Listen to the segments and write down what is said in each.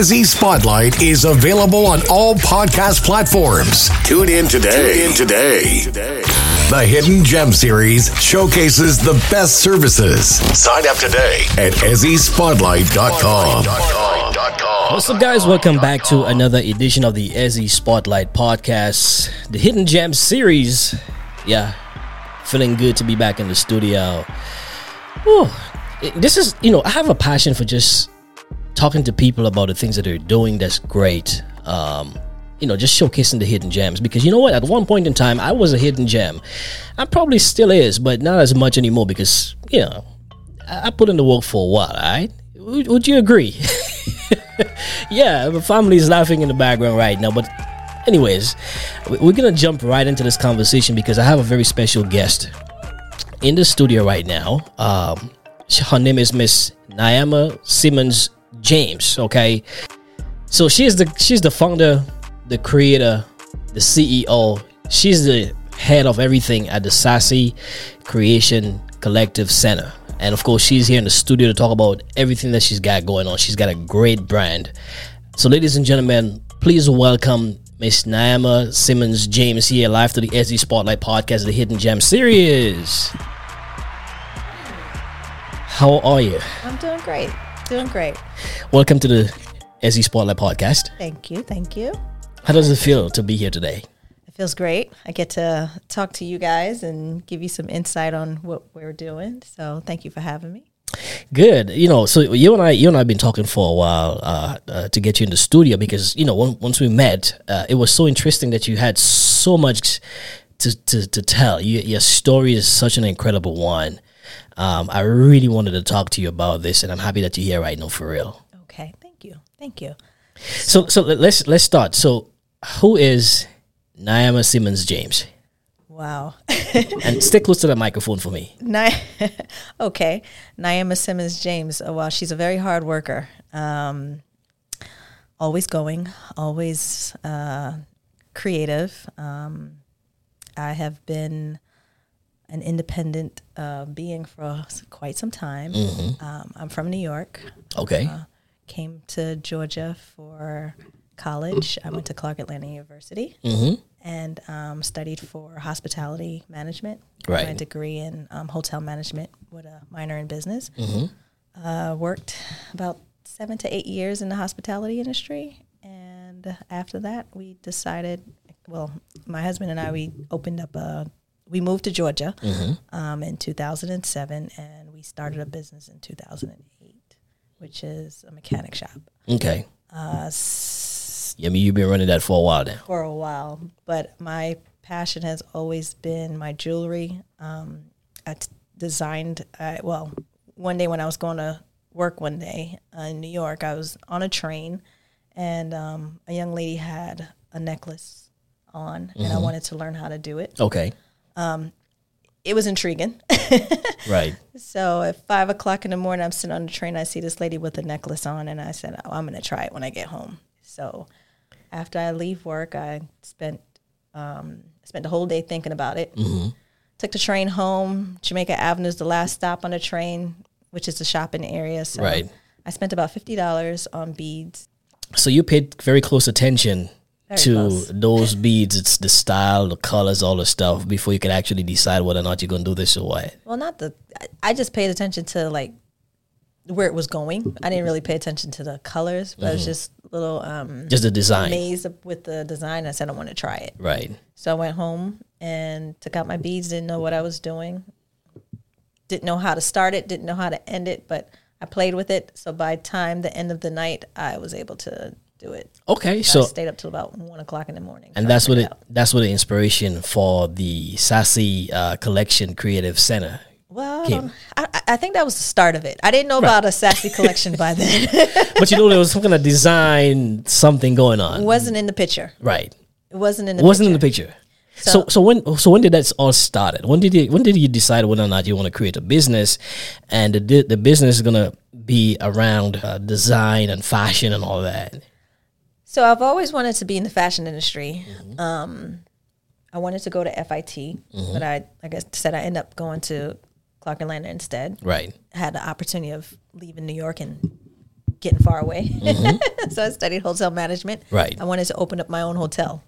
Ezzy Spotlight is available on all podcast platforms. Tune in today. Tune in today. The Hidden Gem series showcases the best services. Sign up today at EzzySpotlight.com. What's up, guys? Welcome back to another edition of the Ezzy Spotlight Podcast, the Hidden Gem series. Yeah, feeling good to be back in the studio. Whew. This is, you know, I have a passion for just talking to people about the things that they're doing that's great. Um, you know, just showcasing the hidden gems because you know what? At one point in time, I was a hidden gem. I probably still is, but not as much anymore because you know I I put in the work for a while. Right? would, would you agree? yeah, the family is laughing in the background right now, but anyways, we- we're gonna jump right into this conversation because I have a very special guest in the studio right now. Um, her name is Miss Niamah Simmonds James. Okay, so she's the she's the founder, the creator, the CEO. She's the head of everything at the Sassy Creation Collective Center. And of course, she's here in the studio to talk about everything that she's got going on. She's got a great brand. So, ladies and gentlemen, please welcome Miss Niamah Simmonds James here live to the Ezzy Spotlight podcast, the Hidden Gem series. How are you? I'm doing great. Doing great. Welcome to the Ezzy Spotlight podcast. Thank you. Thank you. How does it feel to be here today? It feels great. I get to talk to you guys and give you some insight on what we're doing. So thank you for having me. Good. You know, so you and I, you and I have been talking for a while uh, uh, to get you in the studio because you know on- once we met, uh, it was so interesting that you had so much to to, to tell. You, your story is such an incredible one. Um, I really wanted to talk to you about this, and I'm happy that you're here right now for real. Okay. Thank you. Thank you. So, so let- let's let's start. So, who is Niamah Simmonds James? Wow. And stay close to the microphone for me. Ni- okay. Niamah Simmonds James. Oh, well, she's a very hard worker. Um, always going, always uh, creative. Um, I have been an independent uh, being for quite some time. Um, I'm from New York. Okay. Came to Georgia for college. I went to Clark Atlanta University Mm-hmm. and um, studied for hospitality management. Right. My degree in um, hotel management with a minor in business. Mm-hmm. Uh, worked about seven to eight years in the hospitality industry. And after that, we decided, well, my husband and I, we opened up a, we moved to Georgia Mm-hmm. um, in 2007 and we started a business in 2008, which is a mechanic shop. Okay. Uh, s- I mean, you've been running that for a while now. for a while, but my passion has always been my jewelry. Um, I t- designed, I, well, one day when I was going to work one day uh, in New York, I was on a train and um, a young lady had a necklace on, and I wanted to learn how to do it. Okay. It was intriguing. Right. So at five o'clock in the morning, I'm sitting on the train. I see this lady with a necklace on, and I said, oh, "I'm going to try it when I get home." So after I leave work, I spent um, spent the whole day thinking about it. Took the train home. Jamaica Avenue is the last stop on the train, which is the shopping area. So Right. I spent about fifty dollars on beads. So you paid very close attention Very to close. those beads. It's the style, the colors, all the stuff before you can actually decide whether or not you're gonna do this or what. Well, not the. I- I just paid attention to like where it was going. I didn't really pay attention to the colors, but it was just a little um, Just the design. amazed with the design. I said I want to try it. Right. So I went home and took out my beads. Didn't know what I was doing. Didn't know how to start it. Didn't know how to end it. But I played with it. So by time the end of the night, I was able to do it. Okay. So So I stayed up till about one o'clock in the morning. and that's what figure it that's what the inspiration for the Sassy uh, Collection Creative Center. Well, came. I, I- I think that was the start of it. I didn't know about a sassy collection by then. but you know there was some kind of design something going on. it wasn't in the picture. Right. It wasn't in the picture. It wasn't picture. in the picture. So, So- so when so when did that all started? When did you when did you decide whether or not you want to create a business, and the the business is gonna be around uh, design and fashion and all that? So I've always wanted to be in the fashion industry. Mm-hmm. Um, I wanted to go to FIT, but I, like I said, I ended up going to Clark Atlanta instead. Right. I had the opportunity of leaving New York and getting far away. Mm-hmm. so I studied hotel management. Right. I wanted to open up my own hotel,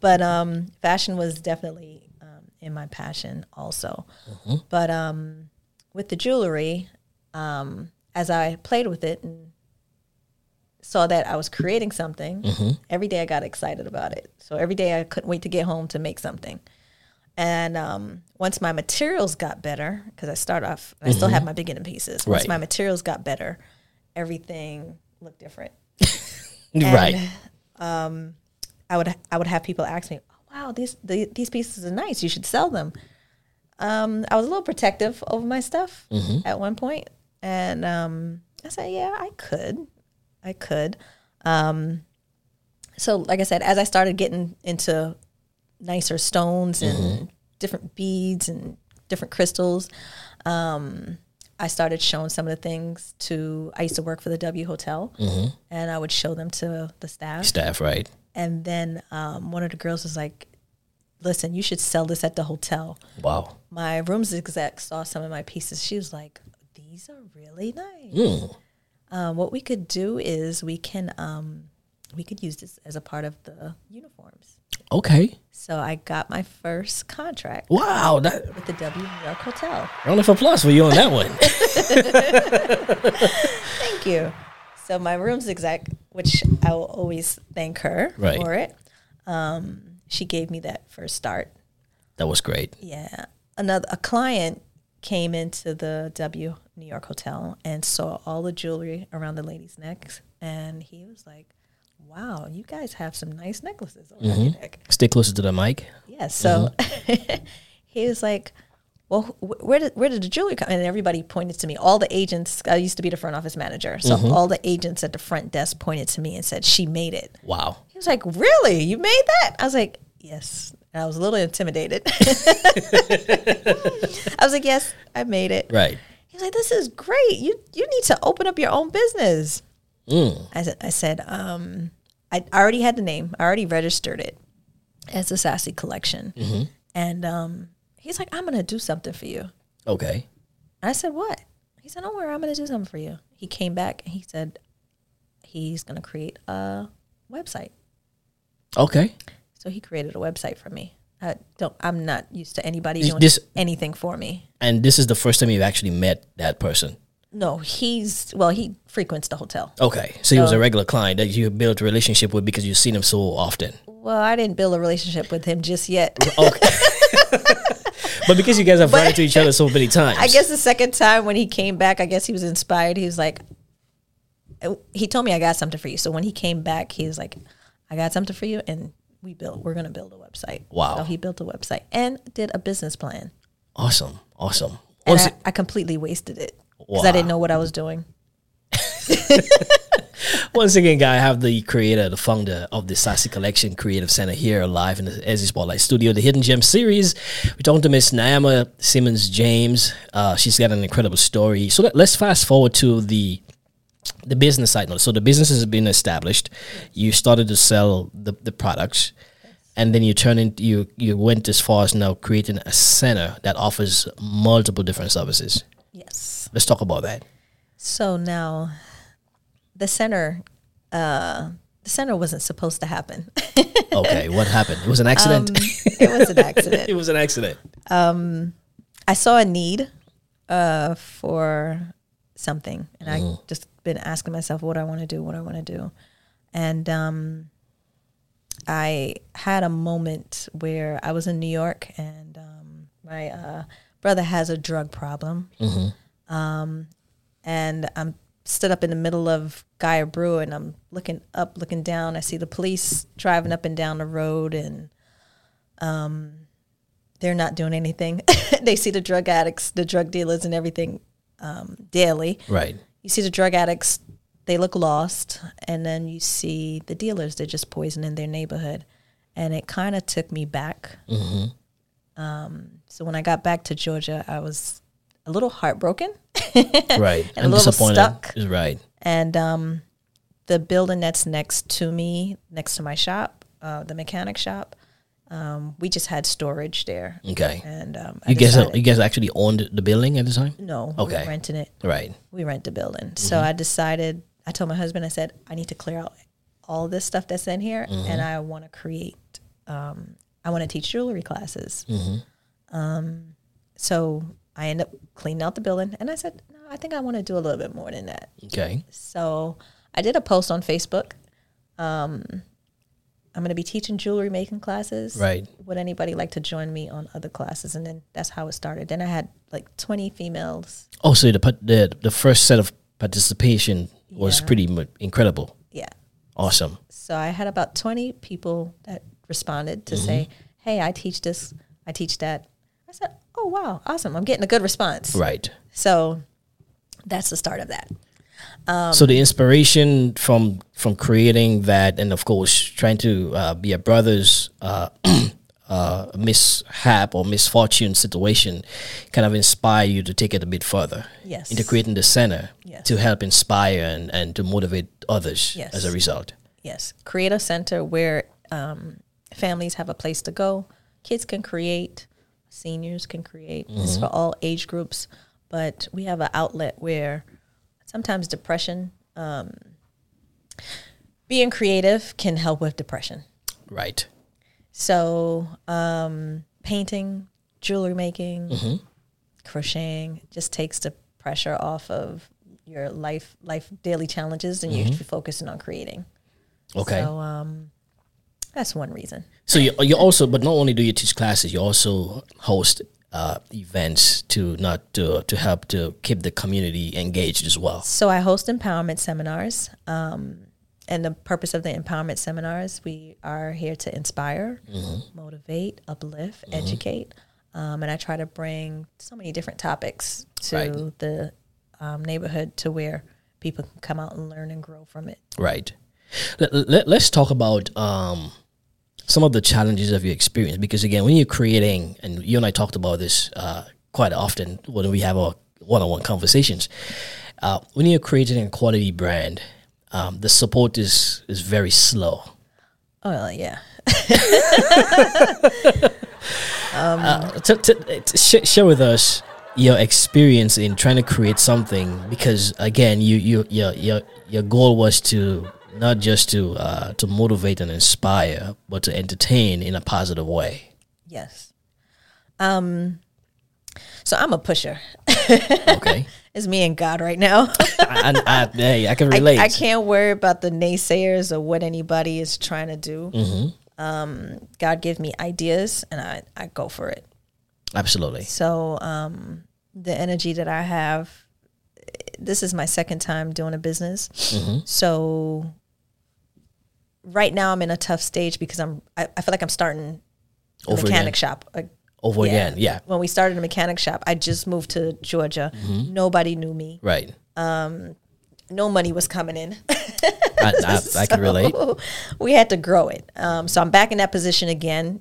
but um, fashion was definitely um, in my passion also. Mm-hmm. But um, with the jewelry, um, as I played with it and saw that I was creating something, mm-hmm. every day I got excited about it. So every day I couldn't wait to get home to make something. And um, once my materials got better, because I start off, I still have mm-hmm. my beginning pieces. Once right. my materials got better, everything looked different. and, right. Um, I would I would have people ask me, oh, "Wow, these the, these pieces are nice. You should sell them." Um, I was a little protective over my stuff mm-hmm. at one point, and um, I said, "Yeah, I could, I could." Um, so, like I said, as I started getting into nicer stones and mm-hmm. different beads and different crystals. Um, I started showing some of the things to. I used to work for the W Hotel, mm-hmm. and I would show them to the staff. Staff, right? And then um, one of the girls was like, "Listen, you should sell this at the hotel." Wow! My rooms exec saw some of my pieces. She was like, "These are really nice." Mm. Um, what we could do is we can um, we could use this as a part of the uniforms. Okay. So I got my first contract. Wow, that with the W New York Hotel. Round of applause for you on that one. Thank you. So my rooms exec, which I will always thank her right. for it. Um, she gave me that first start. That was great. Yeah. Another a client came into the W New York Hotel and saw all the jewelry around the ladies' necks, and he was like, wow, you guys have some nice necklaces on mm-hmm. your neck. Stay closer to the mic. Yes. So mm-hmm. he was like, well, where did where did the jewelry come? And everybody pointed to me. All the agents. I used to be the front office manager, so mm-hmm. all the agents at the front desk pointed to me and said, "She made it." Wow. He was like, "Really? You made that?" I was like, "Yes." And I was a little intimidated. I was like, "Yes, I made it." Right. He was like, "This is great. You you need to open up your own business." Mm. I said, "I said, um, I already had the name. I already registered it as the Sassy Collection. Mm-hmm. And um, he's like, I'm going to do something for you. Okay. I said, What? He said, Don't worry, I'm going to do something for you. He came back and he said, He's going to create a website. Okay. So he created a website for me. I don't. I'm not used to anybody doing this, anything for me. And this is the first time you've actually met that person. No, he's well. He frequents the hotel. Okay, so, so he was a regular client that you built a relationship with because you've seen him so often. Well, I didn't build a relationship with him just yet. Okay. but because you guys have run into each other so many times. I guess the second time when he came back, I guess he was inspired. He was like, uh, he told me I got something for you. So when he came back, he was like, I got something for you, and we built. We're gonna build a website. Wow. So he built a website and did a business plan. Awesome, awesome. And I, I completely wasted it because wow. I didn't know what I was doing. Once again, guy, I have the creator, the founder of the Sassy Collection Creative Center here live in the Ezzy Spotlight Studio, the Hidden Gem series. We're talking to Miss Niamah Simmonds James. Uh, she's got an incredible story. So let, us fast forward to the the business side. Note. So the business has been established. You started to sell the, the products and then you turn into you you went as far as now creating a center that offers multiple different services. Yes. Let's talk about that. So now, the center, uh, the center wasn't supposed to happen. okay, what happened? It was an accident. Um, it was an accident. it was an accident. Um, I saw a need uh, for something, and mm. I just been asking myself what I want to do, what I want to do, and um, I had a moment where I was in New York, and um, my uh, brother has a drug problem. Mm-hmm. Um, and I'm stood up in the middle of Guy Brewer and I'm looking up, looking down. I see the police driving up and down the road and um, they're not doing anything. they see the drug addicts, the drug dealers and everything um, daily. Right. You see the drug addicts, they look lost. And then you see the dealers, they're just poisoning their neighborhood. And it kind of took me back. Mm-hmm. Um, so when I got back to Georgia, I was a little heartbroken, right, and, and a little stuck. Right, and um, the building that's next to me, next to my shop, uh, the mechanic shop, um, we just had storage there. Okay, and um, you guys, you guys actually owned the building at the time? No, okay, we renting it. Right, we rent the building. Mm-hmm. So I decided I told my husband, I said, I need to clear out all this stuff that's in here, Mm-hmm. and I want to create. Um, I want to teach jewelry classes. Mm-hmm. Um, so I end up cleaning out the building, and I said, no, I think I want to do a little bit more than that. Okay. So I did a post on Facebook. Um, I'm going to be teaching jewelry making classes. Right. Would anybody like to join me on other classes? And then that's how it started. Then I had like 20 females. Oh, so the the the first set of participation was Yeah. pretty mu- incredible. Yeah. Awesome. So I had about 20 people that responded to mm-hmm. say, Hey, I teach this, I teach that. I said, Oh, wow, awesome. I'm getting a good response. Right. So that's the start of that. So the inspiration from from creating that, and of course trying to uh, be a brother's uh, uh, mishap or misfortune situation, kind of inspire you to take it a bit further. Yes. Into creating the center Yes. to help inspire and, and to motivate others Yes. as a result. Yes, create a center where um, families have a place to go. Kids can create, seniors can create. It's for all age groups, but we have an outlet where sometimes depression, um, being creative can help with depression. Right. So, um, painting, jewelry making, crocheting just takes the pressure off of your life, life daily challenges, and you're focusing on creating. Okay. So um, that's one reason. So you you also, but not only do you teach classes, you also host uh, events to not to to help to keep the community engaged as well. So I host empowerment seminars. Um, and the purpose of the empowerment seminars, we are here to inspire, motivate, uplift, educate. Um, and I try to bring so many different topics to Right. the um, neighborhood to where people can come out and learn and grow from it. Right. Let, let, let's talk about um, some of the challenges of your experience because again, when you're creating, and you and I talked about this uh, quite often when we have our one-on-one conversations. Uh, when you're creating a quality brand, um, the support is is very slow. Oh, yeah. to, to, to sh- share with us your experience in trying to create something because again you, you your your your goal was to not just to uh, to motivate and inspire but to entertain in a positive way Yes. Um, so I'm a pusher. okay It's me and God right now. I, I, I, hey, I can I, relate I can't worry about the naysayers or what anybody is trying to do. Mm-hmm. Um, God give me ideas and I, I go for it. absolutely So um, the energy that I have, this is my second time doing a business. Mm-hmm. So right now I'm in a tough stage because I'm I, I feel like I'm starting a Over mechanic again. shop. Uh, over again yeah When we started a mechanic shop, I just moved to Georgia. Mm-hmm. Nobody knew me. right Um, No money was coming in. I, I, I can relate we had to grow it. Um, so I'm back in that position again.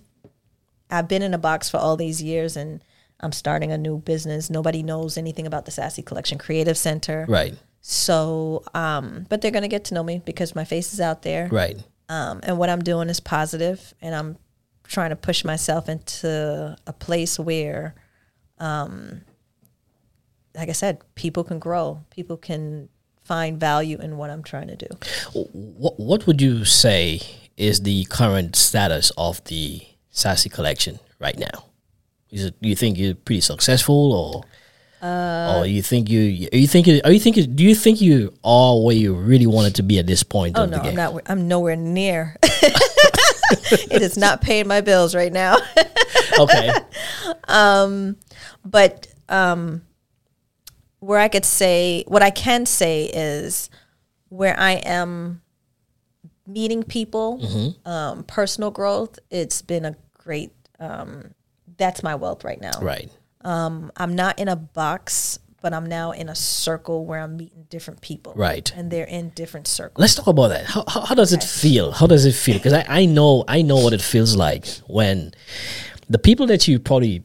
I've been in a box for all these years and I'm starting a new business. Nobody knows anything about the Sassy Collection Creative Center. right So, um, but they're going to get to know me because my face is out there. right Um, and what I'm doing is positive and I'm trying to push myself into a place where, um, like I said, people can grow. People can find value in what I'm trying to do. what, what would you say is the current status of the sassy collection right now is it do you think you're pretty successful or or you think you are you thinking are you thinking do you think you are where you really wanted to be at this point Oh of no, the game I'm not. I'm nowhere near. it is not paying my bills right now. okay Um, but um, where I could say, what I can say is where I am meeting people, Mm-hmm. um, personal growth. It's been a great. Um, that's my wealth right now. right Um, I'm not in a box, but I'm now in a circle where I'm meeting different people. Right. and they're in different circles. let's talk about that how, how, how does it feel how does it feel because I, I know i know what it feels like when the people that you probably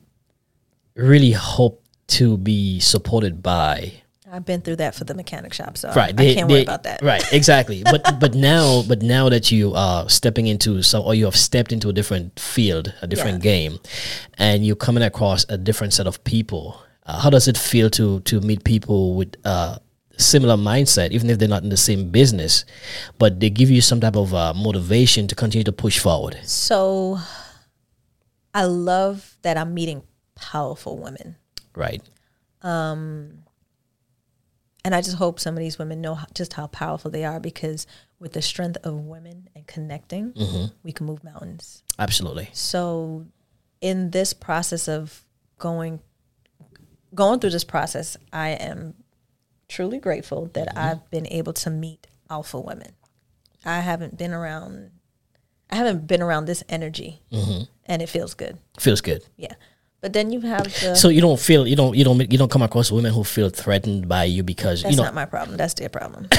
really hope to be supported by I've been through that for the mechanic shop, so right I they- can't they- worry about that. right exactly but but now but now that you are stepping into some or you have stepped into a different field a different Yeah. game and you're coming across a different set of people uh, how does it feel to to meet people with uh similar mindset, even if they're not in the same business, but they give you some type of uh, motivation to continue to push forward. So I love that I'm meeting powerful women. Right. And I just hope some of these women know how, just how powerful they are because with the strength of women and connecting, mm-hmm. we can move mountains. Absolutely. So in this process of going going through this process, I am truly grateful that mm-hmm. I've been able to meet alpha women. I haven't been around I haven't been around this energy mm-hmm. and it feels good. Feels good. Yeah. But then you have the So you don't feel you don't you don't you don't come across women who feel threatened by you because that's you know not my problem. That's their problem.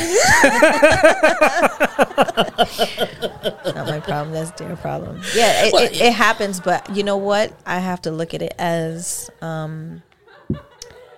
not my problem. That's their problem. Yeah, it, Well, it, it happens, but you know what? I have to look at it as um,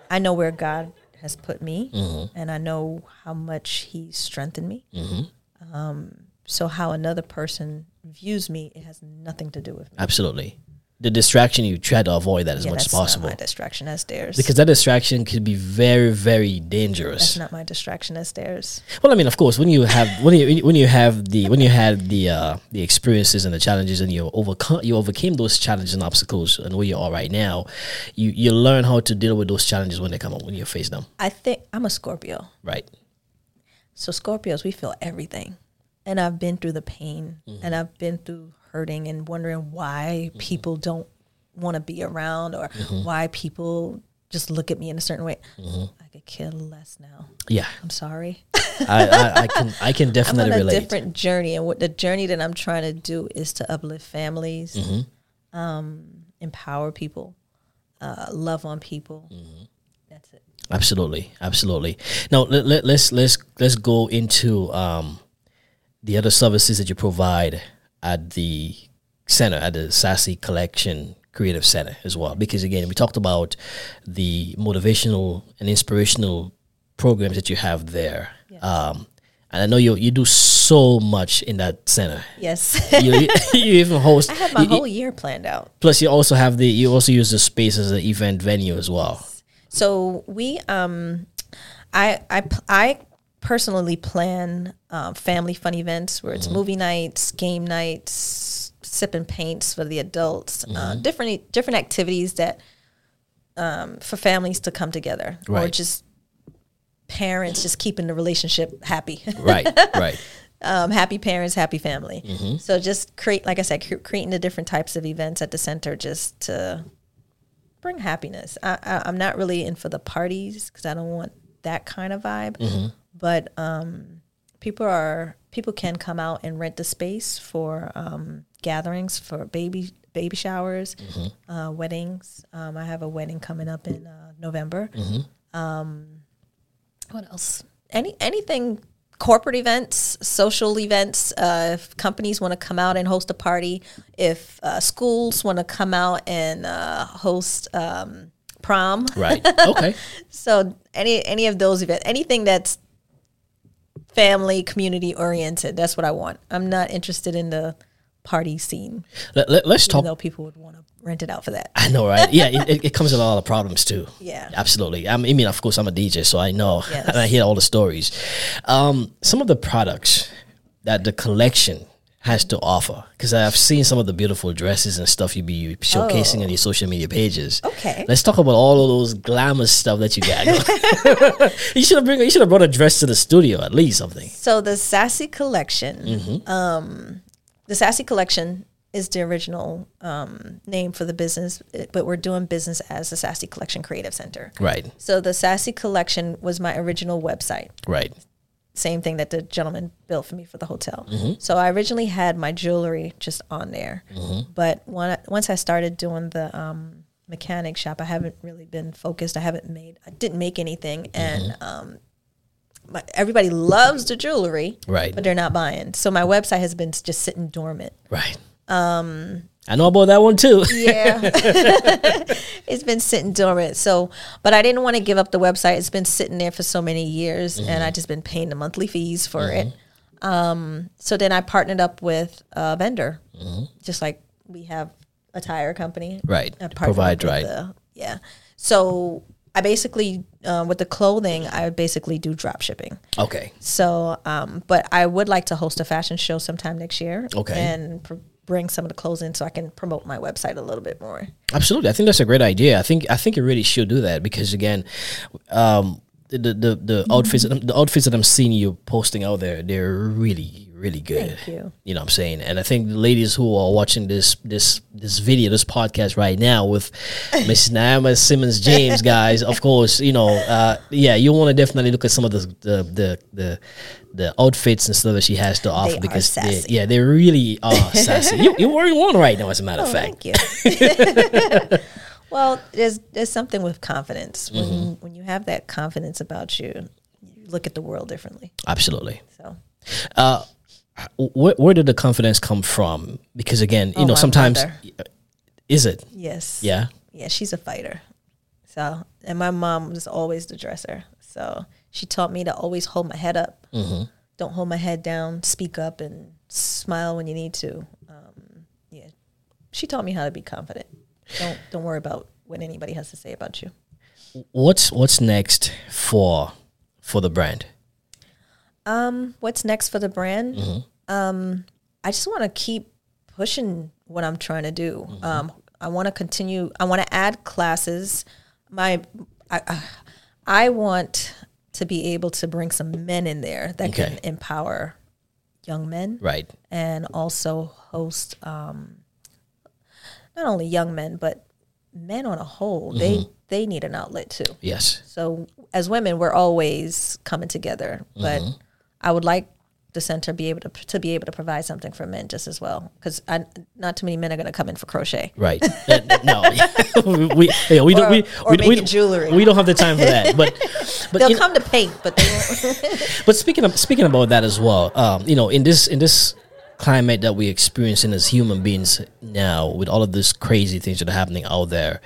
I know where God has put me, Mm-hmm. and I know how much He strengthened me. Mm-hmm. Um, so how another person views me, it has nothing to do with me. absolutely the distraction you try to avoid that as Yeah, much as possible not my distraction. That's theirs. because that distraction could be very very dangerous. that's not my distraction. That's theirs. Well, I mean, of course, when you have when you when you have the when you had the uh, the experiences and the challenges, and you overcome you overcame those challenges and obstacles, and where you are right now, you you learn how to deal with those challenges when they come up when you face them. I think I'm a Scorpio. Right. So Scorpios, we feel everything. And I've been through the pain and I've been through hurting and wondering why people don't want to be around or why people just look at me in a certain way. I could care less now. Yeah, I'm sorry. I, I, I can I can I'm definitely on a relate. different journey. And what the journey that I'm trying to do is to uplift families, um, empower people, uh, love on people. That's it. Absolutely, absolutely. Now let, let, let's let's let's go into um, the other services that you provide at the center at the Sassy Collection Creative Center as well. Because again, we talked about the motivational and inspirational programs that you have there. Um, and I know you you do so much in that center. Yes. You, you even host. I have my you- whole year planned out. plus, you also have the you also use the space as an event venue as well. So we, um, I, I, I personally plan um, family fun events where it's movie nights, game nights, sip and paints for the adults, uh, different different activities that um, for families to come together, or just parents just keeping the relationship happy. Right, right. um, happy parents, happy family. Mm-hmm. So just create, like I said, cre- creating the different types of events at the center just to bring happiness. I, I, I'm not really in for the parties because I don't want that kind of vibe. Mm-hmm. But um, people are people can come out and rent the space for um, gatherings, for baby baby showers, Mm-hmm. uh, weddings. Um, I have a wedding coming up in uh, November. Mm-hmm. Um, what else? Any anything corporate events, social events. Uh, if companies want to come out and host a party, if uh, schools want to come out and uh, host um, prom, Right. Okay. so any any of those events, anything that's family community oriented, that's what I want. I'm not interested in the party scene, Let, let, us talk though people would want to rent it out for that. I know, right? Yeah, it, it, comes with a lot of problems too. Yeah. absolutely. I mean, I mean, of course, I'm a DJ, so I know Yes. and I hear all the stories. Um, some of the products that the collection has to offer, because I've seen some of the beautiful dresses and stuff you be showcasing on your social media pages. Oh. Okay. let's talk about all of those glamorous stuff that you got. you should have bring. You should have brought a dress to the studio at least something. So the Sassy Collection, Mm-hmm. um, the Sassy Collection is the original um, name for the business, eh, but we're doing business as the Sassy Collection Creative Center. Right, So the Sassy Collection was my original website. right, Same thing that the gentleman built for me for the hotel. Mm-hmm. So I originally had my jewelry just on there, but when I, once I started doing the um, mechanic shop, I haven't really been focused. I haven't made, I didn't make anything, and Mm-hmm. um, my, everybody loves the jewelry, Right. But they're not buying. So my website has been just sitting dormant. right. Um, I know about that one too. Yeah. it's been sitting dormant. So, but I didn't want to give up the website. It's been sitting there for so many years and I just been paying the monthly fees for it. Um, so then I partnered up with a vendor, just like we have a tire company. Right. Provide right. the- yeah. So I basically uh, with the clothing, I basically do drop shipping. Okay. So, um, but I would like to host a fashion show sometime next year. Okay. And pr- bring some of the clothes in so I can promote my website a little bit more. Absolutely, I think that's a great idea. I think I think you really should do that because again, um, the the the, the outfits the outfits that I'm seeing you posting out there, they're really really good. Thank you. You know what I'm saying? And I think the ladies who are watching this this this video, this podcast right now with Miss Niamah Simmonds James, guys, of course, you know, uh, yeah, you want to definitely look at some of the the the the, the outfits and stuff that she has to offer because they, sassy. yeah, they really are sassy. You, you're wearing one right now, as a matter of Oh, fact. thank you. well, there's there's something with confidence when Mm-hmm. when you have that confidence about you, you look at the world differently. Absolutely. So where, where did the confidence come from? Because again, you Oh, know, sometimes mother. is it? yes, Yeah. yeah, she's a fighter. So and my mom was always the dresser. So she taught me to always hold my head up. Mm-hmm. Don't hold my head down. Speak up and smile when you need to. Um, yeah, she taught me how to be confident. Don't don't worry about what anybody has to say about you. What's what's next for for the brand? Um, what's next for the brand? Mm-hmm. Um, I just want to keep pushing what I'm trying to do. Mm-hmm. Um, I want to continue. I want to add classes. My, I, I, I want to be able to bring some men in there that Okay. can empower young men Right. and also host um, not only young men but men on a whole. Mm-hmm. They they need an outlet too. Yes. So as women, we're always coming together, but Mm-hmm. I would like the center be able to to be able to provide something for men just as well, because not too many men are going to come in for crochet. Right. Uh, no. we yeah, we don't we, or we, we, jewelry. We don't have the time for that. But but They'll you know- come to paint, but they won't. But speaking of speaking about that as well, um, you know, in this in this climate that we're experiencing as human beings now, with all of these crazy things that are happening out there,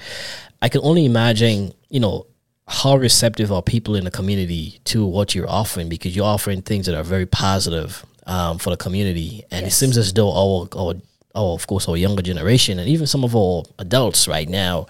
I can only imagine, you know, how receptive are people in the community to what you're offering because you're offering things that are very positive um, for the community, and it seems as though our, our our of course our younger generation and even some of our adults right now,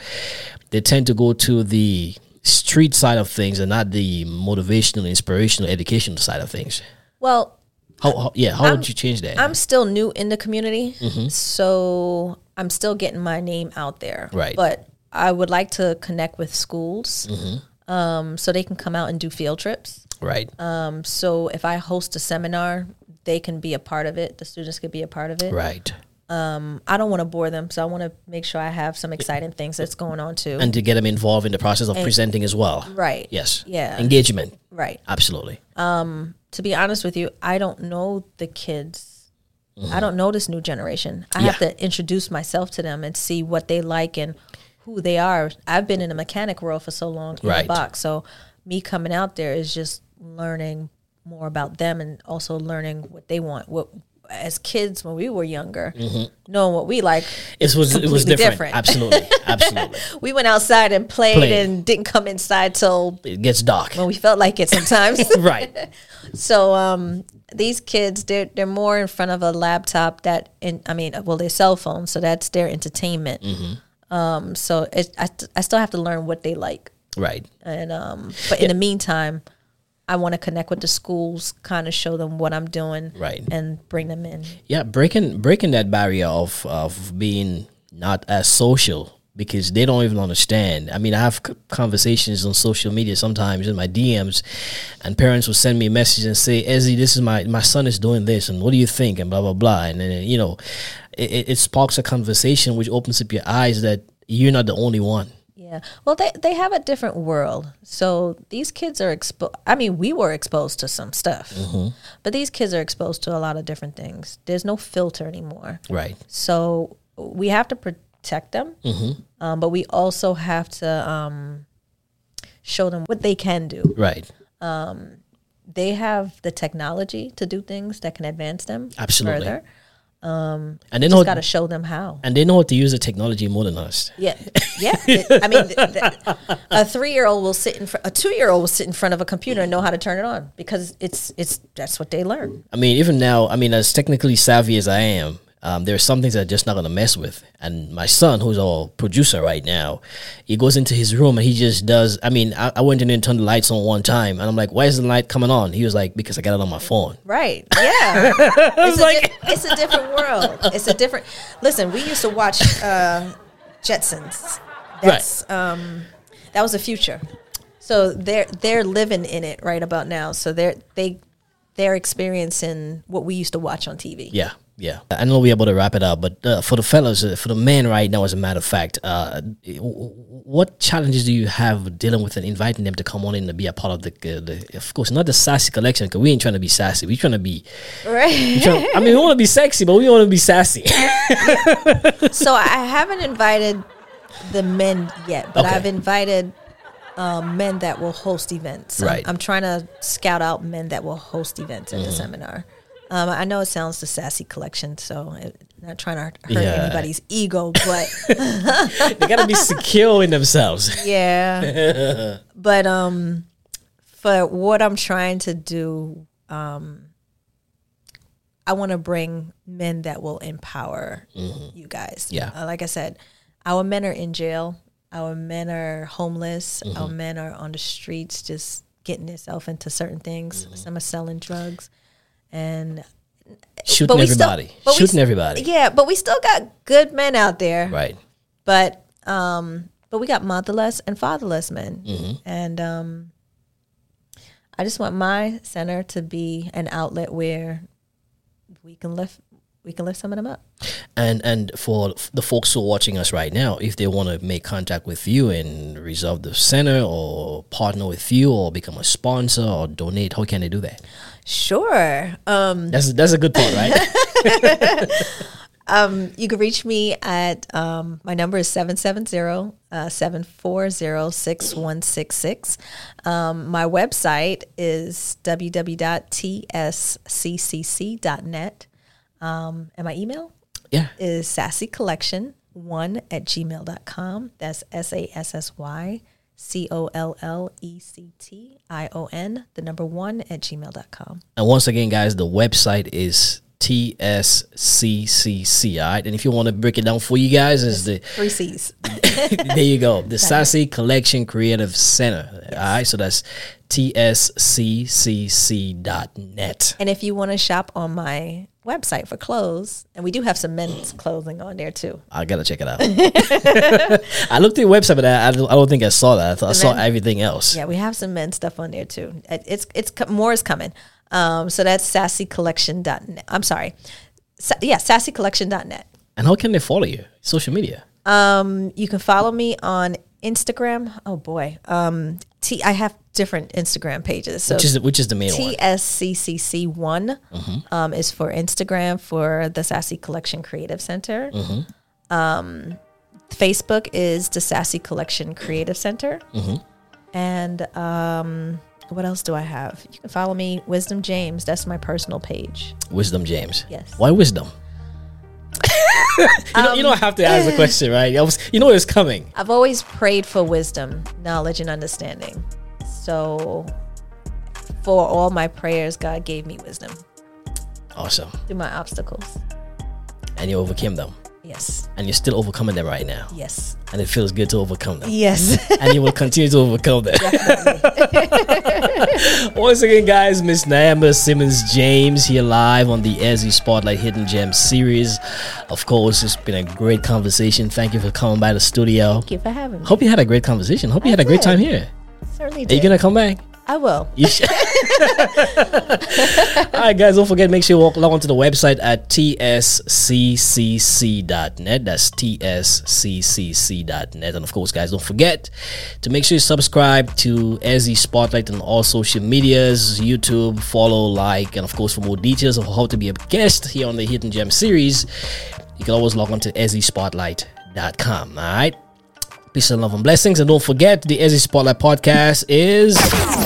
they tend to go to the street side of things and not the motivational, inspirational, educational side of things. well, How, how yeah, how would you change that? I'm still new in the community, so I'm still getting my name out there. Right. But I would like to connect with schools, um, so they can come out and do field trips. right. Um, so if I host a seminar, they can be a part of it. The students could be a part of it. right. Um, I don't want to bore them, so I want to make sure I have some exciting things that's going on too. And to get them involved in the process of presenting as well. right. Yes. Yeah. Engagement. Right. Absolutely. Um, To be honest with you, I don't know the kids. I don't know this new generation. I have to introduce myself to them and see what they like and who they are. I've been in the mechanic world for so long in Right. the box, so me coming out there is just learning more about them and also learning what they want. What as kids when we were younger, knowing what we like, It was it was different. different. Absolutely. Absolutely. we went outside and played, Played. and didn't come inside till It gets dark. when we felt like it sometimes. right. So um, these kids, they're they're more in front of a laptop that, in, I mean, well, their cell phone, so that's their entertainment. Um, so it, I I still have to learn what they like, Right. and um, but in the meantime, I want to connect with the schools, kind of show them what I'm doing, Right. and bring them in. Yeah, breaking breaking that barrier of of being not as social because they don't even understand. I mean, I have conversations on social media sometimes in my DMs, and parents will send me a message and say, "Ezzy, this is my my son is doing this, and what do you think?" and blah blah blah, and then you know, it, it- sparks a conversation which opens up your eyes that you're not the only one. Yeah. Well, they they have a different world. So these kids are exposed. I mean, we were exposed to some stuff, but these kids are exposed to a lot of different things. There's no filter anymore. Right. So we have to protect them, um, but we also have to um, show them what they can do. Right. They have the technology to do things that can advance them Absolutely. further. Um, and they know Just got to show them how. and they know how to use the technology more than us. Yeah, yeah. I mean, th- th- a three-year-old will sit in front. A two-year-old will sit in front of a computer and know how to turn it on because it's it's that's what they learn. I mean, even now, I mean, as technically savvy as I am, Um, there are some things that I'm just not gonna mess with. And my son, who's a producer right now, he goes into his room and he just does. I mean, I, I went in and turned the lights on one time, and I'm like, "Why is the light coming on?" He was like, "Because I got it on my phone." Right. Yeah. it's, a like, di- it's a different world. It's a different. Listen, we used to watch uh, Jetsons. That's, right. Um, that was the future. So they're they're living in it right about now. So they're they they're experiencing what we used to watch on TV. Yeah. Yeah, I know we're able to wrap it up, but uh, for the fellows, uh, for the men right now, as a matter of fact, uh, what challenges do you have dealing with and inviting them to come on in and be a part of the, uh, the of course, not the sassy collection because we ain't trying to be sassy. We're trying to be, right? Trying, I mean, we want to be sexy, but we want to be sassy. so I haven't invited the men yet, but okay. I've invited um, men that will host events. Right. I'm, I'm, trying to scout out men that will host events in mm-hmm. the seminar. Um, I know it sounds the sassy collection, so it, not trying to hurt yeah. anybody's ego, but they gotta be secure in themselves. Yeah, but um, for what I'm trying to do, um, I want to bring men that will empower mm-hmm. you guys. Yeah, uh, like I said, our men are in jail. Our men are homeless. Mm-hmm. Our men are on the streets, just getting themselves into certain things. Mm-hmm. Some are selling drugs and shooting everybody, still, shooting we, everybody. Yeah, but we still got good men out there, right? But um, but we got motherless and fatherless men, mm-hmm. and um, I just want my center to be an outlet where we can lift we can lift some of them up. And and for the folks who are watching us right now, if they want to make contact with you and reserve the center or partner with you or become a sponsor or donate, how can they do that? Sure. Um, that's that's a good part, right? um, you can reach me at um, my number is 770 uh, 740 6166. Um, my website is www.tsccc.net. Um, and my email yeah. is sassy collection one at gmail.com. That's S A S S Y C O L L E C T I O N, the number one at gmail.com. And once again, guys, the website is TSCCC. All right. And if you want to break it down for you guys, is the three C's. there you go. The Sassy Collection Creative Center. Yes. All right. So that's tsccc.net. And if you want to shop on my website for clothes, and we do have some men's clothing on there too. I gotta check it out. I looked at the website, but I, I, don't think I saw that. I, thought, I saw everything else. Yeah, we have some men's stuff on there too. It's it's more is coming. Um, so that's sassycollection.net. I'm sorry. Sa- yeah, sassycollection.net. And how can they follow you? Social media. Um, you can follow me on Instagram. Oh boy. Um, T. I have different Instagram pages. So which is which is the main one? TSCCC one mm-hmm. um, is for Instagram for the Sassy Collection Creative Center. Mm-hmm. Um, Facebook is the Sassy Collection Creative Center. Mm-hmm. And um, what else do I have? You can follow me, Wisdom James. That's my personal page. Wisdom James. Yes. Why wisdom? you, know, um, you don't have to ask the question, right? Was, you know it's coming. I've always prayed for wisdom, knowledge, and understanding. So, for all my prayers, God gave me wisdom. Awesome. Through my obstacles. And you overcame them. Yes. And you're still overcoming them right now. Yes. And it feels good to overcome them. Yes. and you will continue to overcome them. Once again, guys, Miss Niamah Simmonds James here live on the Ezzy Spotlight Hidden Gems series. Of course, it's been a great conversation. Thank you for coming by the studio. Thank you for having me. Hope you had a great conversation. Hope you I had did. a great time here. Certainly did. Are you going to come back? I will. All right, guys, don't forget, make sure you walk along onto the website at tsccc.net. That's tsccc.net. And of course, guys, don't forget to make sure you subscribe to Ezzy Spotlight on all social medias, YouTube, follow, like, and of course, for more details of how to be a guest here on the Hidden Gem series, you can always log on to ezzyspotlight.com. All right. Peace and love and blessings. And don't forget, the Ezzy Spotlight podcast is.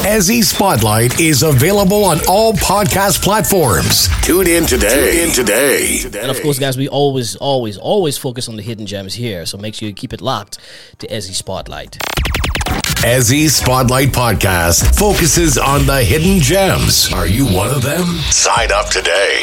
Ezzy Spotlight is available on all podcast platforms. Tune in today. Tune in today. And of course, guys, we always, always, always focus on the hidden gems here. So make sure you keep it locked to Ezzy Spotlight. Ezzy Spotlight Podcast focuses on the hidden gems. Are you one of them? Sign up today.